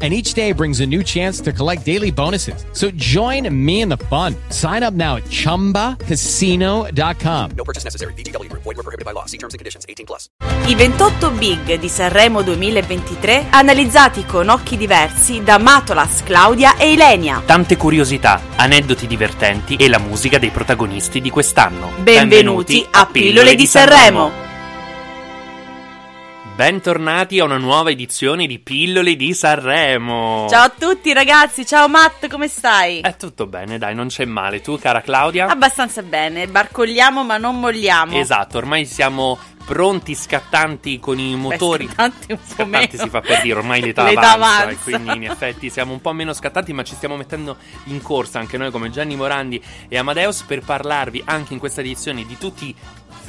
and each day brings a new chance to collect daily bonuses. So join me in the fun. Sign up now at ChumbaCasino.com. No purchase necessary. VGW Group. Void were prohibited by law. See terms and conditions. 18 plus. I 28 big di Sanremo 2023 analizzati con occhi diversi da Matolas, Claudia e Ilenia. Tante curiosità, aneddoti divertenti e la musica dei protagonisti di quest'anno. Benvenuti, a Pillole di Sanremo. Bentornati a una nuova edizione di Pillole di Sanremo. Ciao a tutti ragazzi, ciao Matt, come stai? È tutto bene, dai, non c'è male. Tu, cara Claudia? Abbastanza bene, barcolliamo ma non molliamo. Esatto, ormai siamo pronti, scattanti con i motori. Beh, scattanti un po' Scattanti meno. si fa per dire, ormai l'età, L'età avanza, avanza. quindi in effetti siamo un po' meno scattanti, ma ci stiamo mettendo in corsa anche noi come Gianni Morandi e Amadeus per parlarvi anche in questa edizione di tutti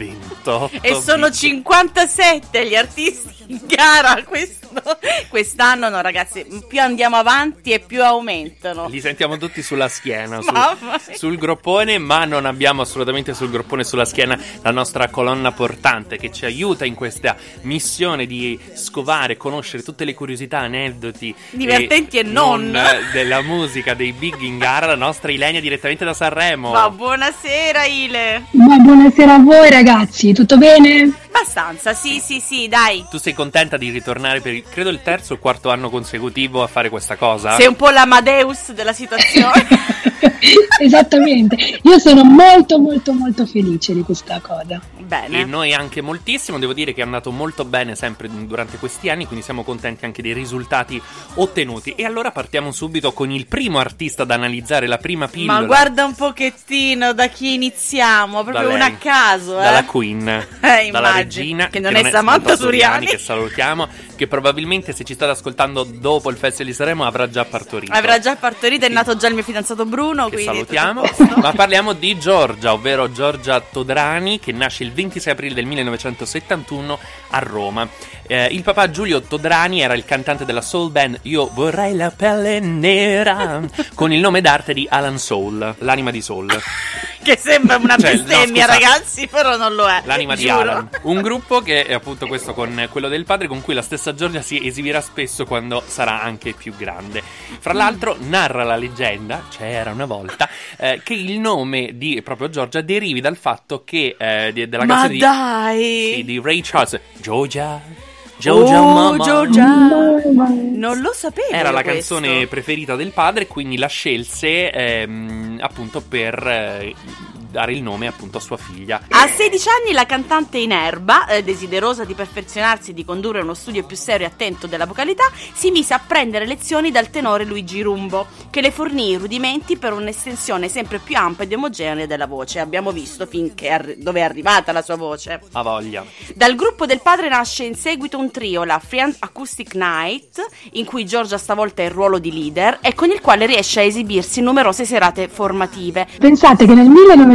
28 E sono big. 57 gli artisti in gara questo- quest'anno, no ragazzi, più andiamo avanti e più aumentano. Li sentiamo tutti sulla schiena, sul, sul groppone, ma non abbiamo assolutamente sul groppone sulla schiena la nostra colonna portante che ci aiuta in questa missione di scovare, conoscere tutte le curiosità, aneddoti Divertenti e non. eh, della musica dei big in gara, la nostra Ilenia direttamente da Sanremo. Ma buonasera Ile. Ma buonasera a voi ragazzi, tutto bene? Abbastanza, sì, sì, sì, dai. Tu sei contenta di ritornare per il, credo il terzo o il quarto anno consecutivo a fare questa cosa? Sei un po' l'Amadeus della situazione. Esattamente, io sono molto molto molto felice di questa cosa. E Bene. noi anche moltissimo, devo dire che è andato molto bene sempre durante questi anni, quindi siamo contenti anche dei risultati ottenuti. E allora partiamo subito con il primo artista da analizzare, la prima pillola. Ma guarda un pochettino da chi iniziamo, proprio Da una lei, a caso, eh. Dalla Queen, Eh, dalla immagino, regina, che non è Samantha Suriani. che salutiamo, che probabilmente se ci state ascoltando dopo il Festival di Sanremo avrà già partorito. Avrà già partorito, è nato già il mio fidanzato Bruno, che salutiamo, ma parliamo di Giorgia, ovvero Giorgia Todrani, che nasce il 26 aprile del 1971 a Roma. Eh, il papà Giulio Todrani era il cantante della soul band Io vorrei la pelle nera, con il nome d'arte di Alan Soul, l'anima di Soul. Che sembra una Cioè, no, bestemmia, scusa. ragazzi, però non lo è. L'anima di giuro. Alan. Un gruppo che è appunto questo con quello del padre, con cui la stessa Giorgia si esibirà spesso quando sarà anche più grande. Fra l'altro, narra la leggenda, c'era una volta, eh, che il nome di proprio Giorgia derivi dal fatto che eh, di- della Ma canzone di, dai! sì, di Ray Charles, Giorgia, Giorgia, oh, mamma. Giorgia! Non lo sapevo. Era la questo. canzone preferita del padre, quindi la scelse ehm, appunto per eh, dare il nome appunto a sua figlia. A 16 anni la cantante in erba, eh, desiderosa di perfezionarsi e di condurre uno studio più serio e attento della vocalità, si mise a prendere lezioni dal tenore Luigi Rumbo, che le fornì i rudimenti per un'estensione sempre più ampia ed omogenea della voce. Abbiamo visto finché arri- dove è arrivata la sua voce. A voglia. Dal gruppo del padre nasce in seguito un trio, la Free Acoustic Night, in cui Giorgia stavolta ha il ruolo di leader e con il quale riesce a esibirsi in numerose serate formative. Pensate che nel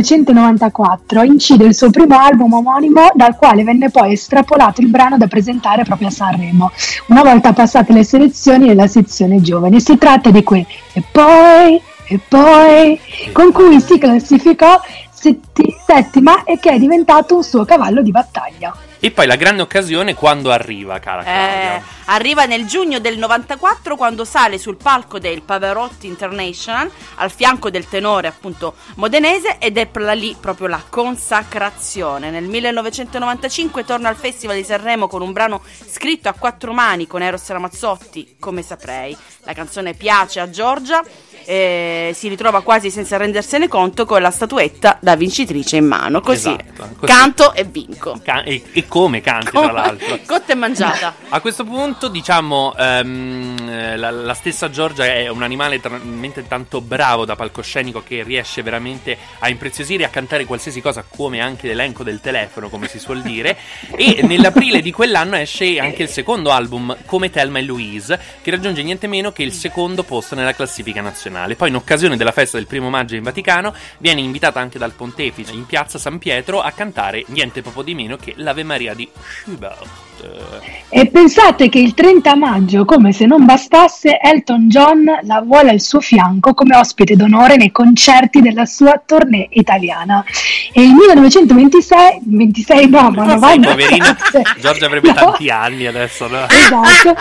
1994 incide il suo primo album omonimo dal quale venne poi estrapolato il brano da presentare proprio a Sanremo, una volta passate le selezioni nella sezione giovani. Si tratta di quel E poi, e poi, con cui si classificò setti- settima e che è diventato un suo cavallo di battaglia. E poi la grande occasione quando arriva, cara Eh, Claudia. arriva nel giugno del 94 quando sale sul palco del Pavarotti International al fianco del tenore appunto modenese ed è lì proprio la consacrazione. Nel 1995 torna al Festival di Sanremo con un brano scritto a quattro mani con Eros Ramazzotti, come saprei. La canzone piace a Giorgia eh, si ritrova quasi senza rendersene conto con la statuetta da vincitrice in mano. Così, Esatto, così. canto e vinco. Ca- e, e come canti, tra l'altro. Cotta e mangiata. A questo punto, diciamo, eh, la, la stessa Giorgia è un animale talmente tanto bravo da palcoscenico che riesce veramente a impreziosire e a cantare qualsiasi cosa, come anche l'elenco del telefono, come si suol dire. e nell'aprile di quell'anno esce anche il secondo album, Come Thelma e Louise, che raggiunge niente meno che il secondo posto nella classifica nazionale. Poi, in occasione della festa del primo maggio in Vaticano, viene invitata anche dal pontefice in piazza San Pietro a cantare niente poco di meno che l'Ave Maria di Schubert. E pensate che il 30 maggio, come se non bastasse, Elton John la vuole al suo fianco come ospite d'onore nei concerti della sua tournée italiana. E il 1926, 26 no, ma Ma 90. sai, poverina, Giorgia avrebbe No. tanti anni adesso, no? Esatto.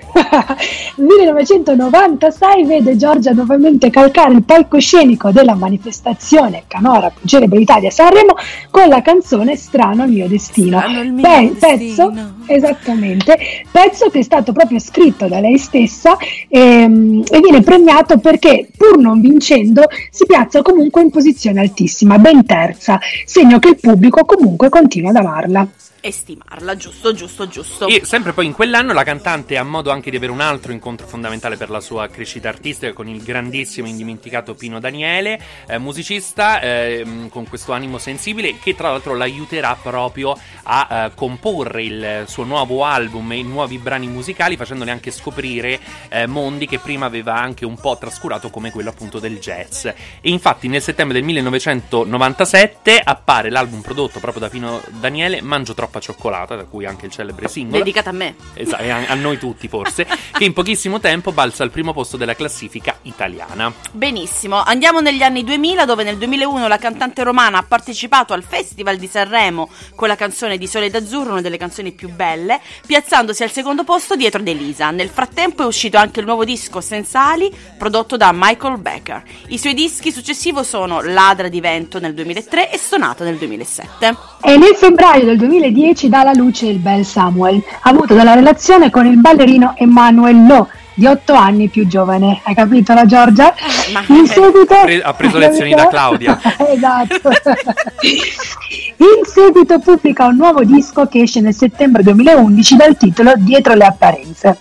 1996 vede Giorgia nuovamente calcare il palcoscenico della manifestazione Canora celebre d'Italia a Sanremo con la canzone Strano il mio destino. Il mio Pe- destino. Pezzo, esattamente, pezzo che è stato proprio scritto da lei stessa ehm, e viene premiato perché pur non vincendo si piazza comunque in posizione altissima, ben terza, segno che il pubblico comunque continua ad amarla. E stimarla, giusto, giusto, giusto. E sempre poi in quell'anno la cantante ha modo anche di avere un altro incontro fondamentale per la sua crescita artistica con il grandissimo e indimenticato Pino Daniele, eh, musicista ehm, con questo animo sensibile che tra l'altro l'aiuterà proprio a eh, comporre il suo nuovo album e i nuovi brani musicali facendole anche scoprire eh, mondi che prima aveva anche un po' trascurato come quello appunto del jazz. E infatti nel settembre del 1997 appare l'album prodotto proprio da Pino Daniele, Mangio troppa cioccolata, da cui anche il celebre singolo. Dedicata a me. Esatto, e a, a noi tutti forse, che in pochissimo tempo balza al primo posto della classifica italiana. Benissimo, andiamo negli anni 2000 dove nel 2001 la cantante romana ha partecipato al Festival di Sanremo con la canzone di Sole d'Azzurro, una delle canzoni più belle, piazzandosi al secondo posto dietro ad Elisa. Nel frattempo è uscito anche il nuovo disco Senza Ali prodotto da Michael Becker. I suoi dischi successivi sono Ladra di vento nel 2003 e Sonata nel 2007. E nel febbraio del 2010 dà alla luce il bel Samuel, avuto dalla relazione con il ballerino Emanuel Lo, di 8 anni più giovane. Hai capito la Giorgia? Ma- In seguito Ha pre- ha preso lezioni da Claudia. esatto. In seguito pubblica un nuovo disco che esce nel settembre 2011 dal titolo Dietro le apparenze.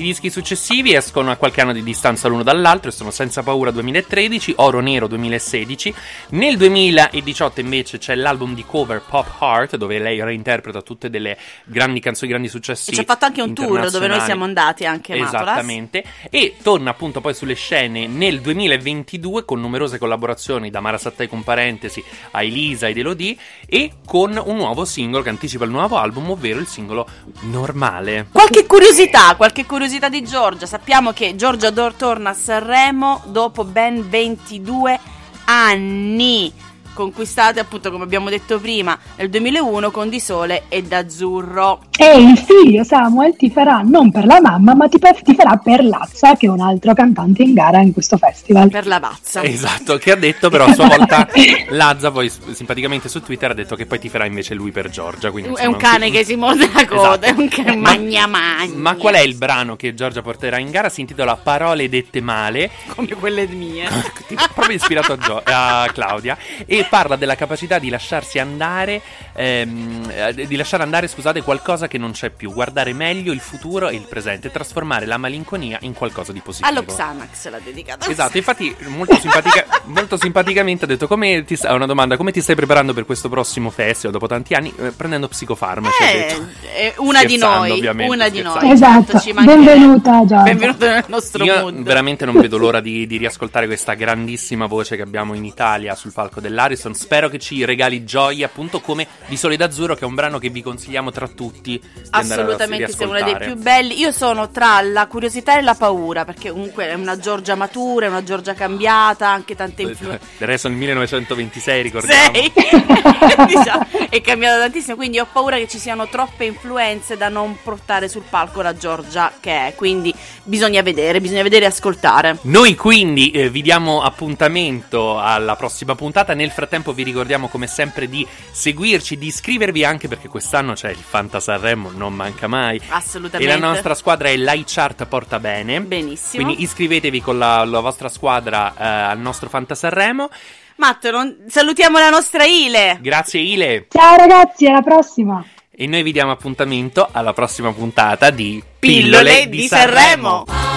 I dischi successivi escono a qualche anno di distanza l'uno dall'altro e sono Senza Paura 2013, Oro Nero 2016. Nel 2018 invece c'è l'album di cover Pop Heart dove lei reinterpreta tutte delle grandi canzoni, grandi successi. E ci ha fatto anche un tour dove noi siamo andati anche Matolas. Esattamente. E torna appunto poi sulle scene nel 2022 con numerose collaborazioni da Mara Sattai con parentesi a Elisa ed Elodie e con un nuovo singolo che anticipa il nuovo album, ovvero il singolo Normale. Qualche curiosità, qualche curiosità di Giorgia. Sappiamo che Giorgia Dor torna a Sanremo dopo ben 22 anni. Conquistate appunto come abbiamo detto prima nel 2001 con Di Sole e d'Azzurro. E il figlio Samuel ti farà non per la mamma, ma ti, ti farà per Lazza, che è un altro cantante in gara in questo festival. Per la pazza. Esatto, che ha detto però a sua volta Lazza poi simpaticamente su Twitter ha detto che poi ti farà invece lui per Giorgia. Quindi, È un insomma, cane che si morde la coda, è un cane Ma- magna magna. Ma qual è il brano che Giorgia porterà in gara? Si intitola Parole dette male Come quelle mie. Tipo, proprio ispirato a, Gio- a Claudia e parla della capacità di lasciarsi andare ehm, eh, di lasciare andare scusate qualcosa che non c'è più guardare meglio il futuro e il presente trasformare la malinconia in qualcosa di positivo Allo Xanax l'ha dedicata. Esatto, infatti molto, simpatica- molto simpaticamente ha detto come ti una domanda, come ti stai preparando per questo prossimo festival dopo tanti anni? Eh, prendendo psicofarmaci, Eh, detto. eh, una di noi, ovviamente, una di scherzando. noi. Esatto, certo, ci mancherebbe. benvenuta Giorgia. Benvenuto nel nostro Io mood. veramente non vedo l'ora di, di riascoltare questa grandissima voce che abbiamo in Italia sul palco dell'Arison. Spero che ci regali gioia, appunto come di Sole d'Azzurro, che è un brano che vi consigliamo tra tutti Assolutamente, sei uno dei più belli. Io sono tra la curiosità e la paura, perché comunque è una Giorgia matura, è una Giorgia cambiata, anche tante influenze. Del resto nel 1926, ricordiamo. Sei Diciamo, è cambiata tantissimo, quindi ho paura che ci siano troppe influenze da non portare sul palco la Giorgia che è. Quindi bisogna vedere, bisogna vedere e ascoltare. Noi quindi eh, vi diamo appuntamento alla prossima puntata. Nel frattempo vi ricordiamo come sempre di seguirci, di iscrivervi anche perché quest'anno c'è il Fanta Sanremo, non manca mai. Assolutamente. E la nostra squadra è l'iChart Porta Bene. Benissimo. Quindi iscrivetevi con la, la vostra squadra eh, al nostro Fanta Sanremo. Matteo, non- salutiamo la nostra Ile. Grazie Ile. Ciao ragazzi, alla prossima! E noi vi diamo appuntamento alla prossima puntata di Pillole di Sanremo.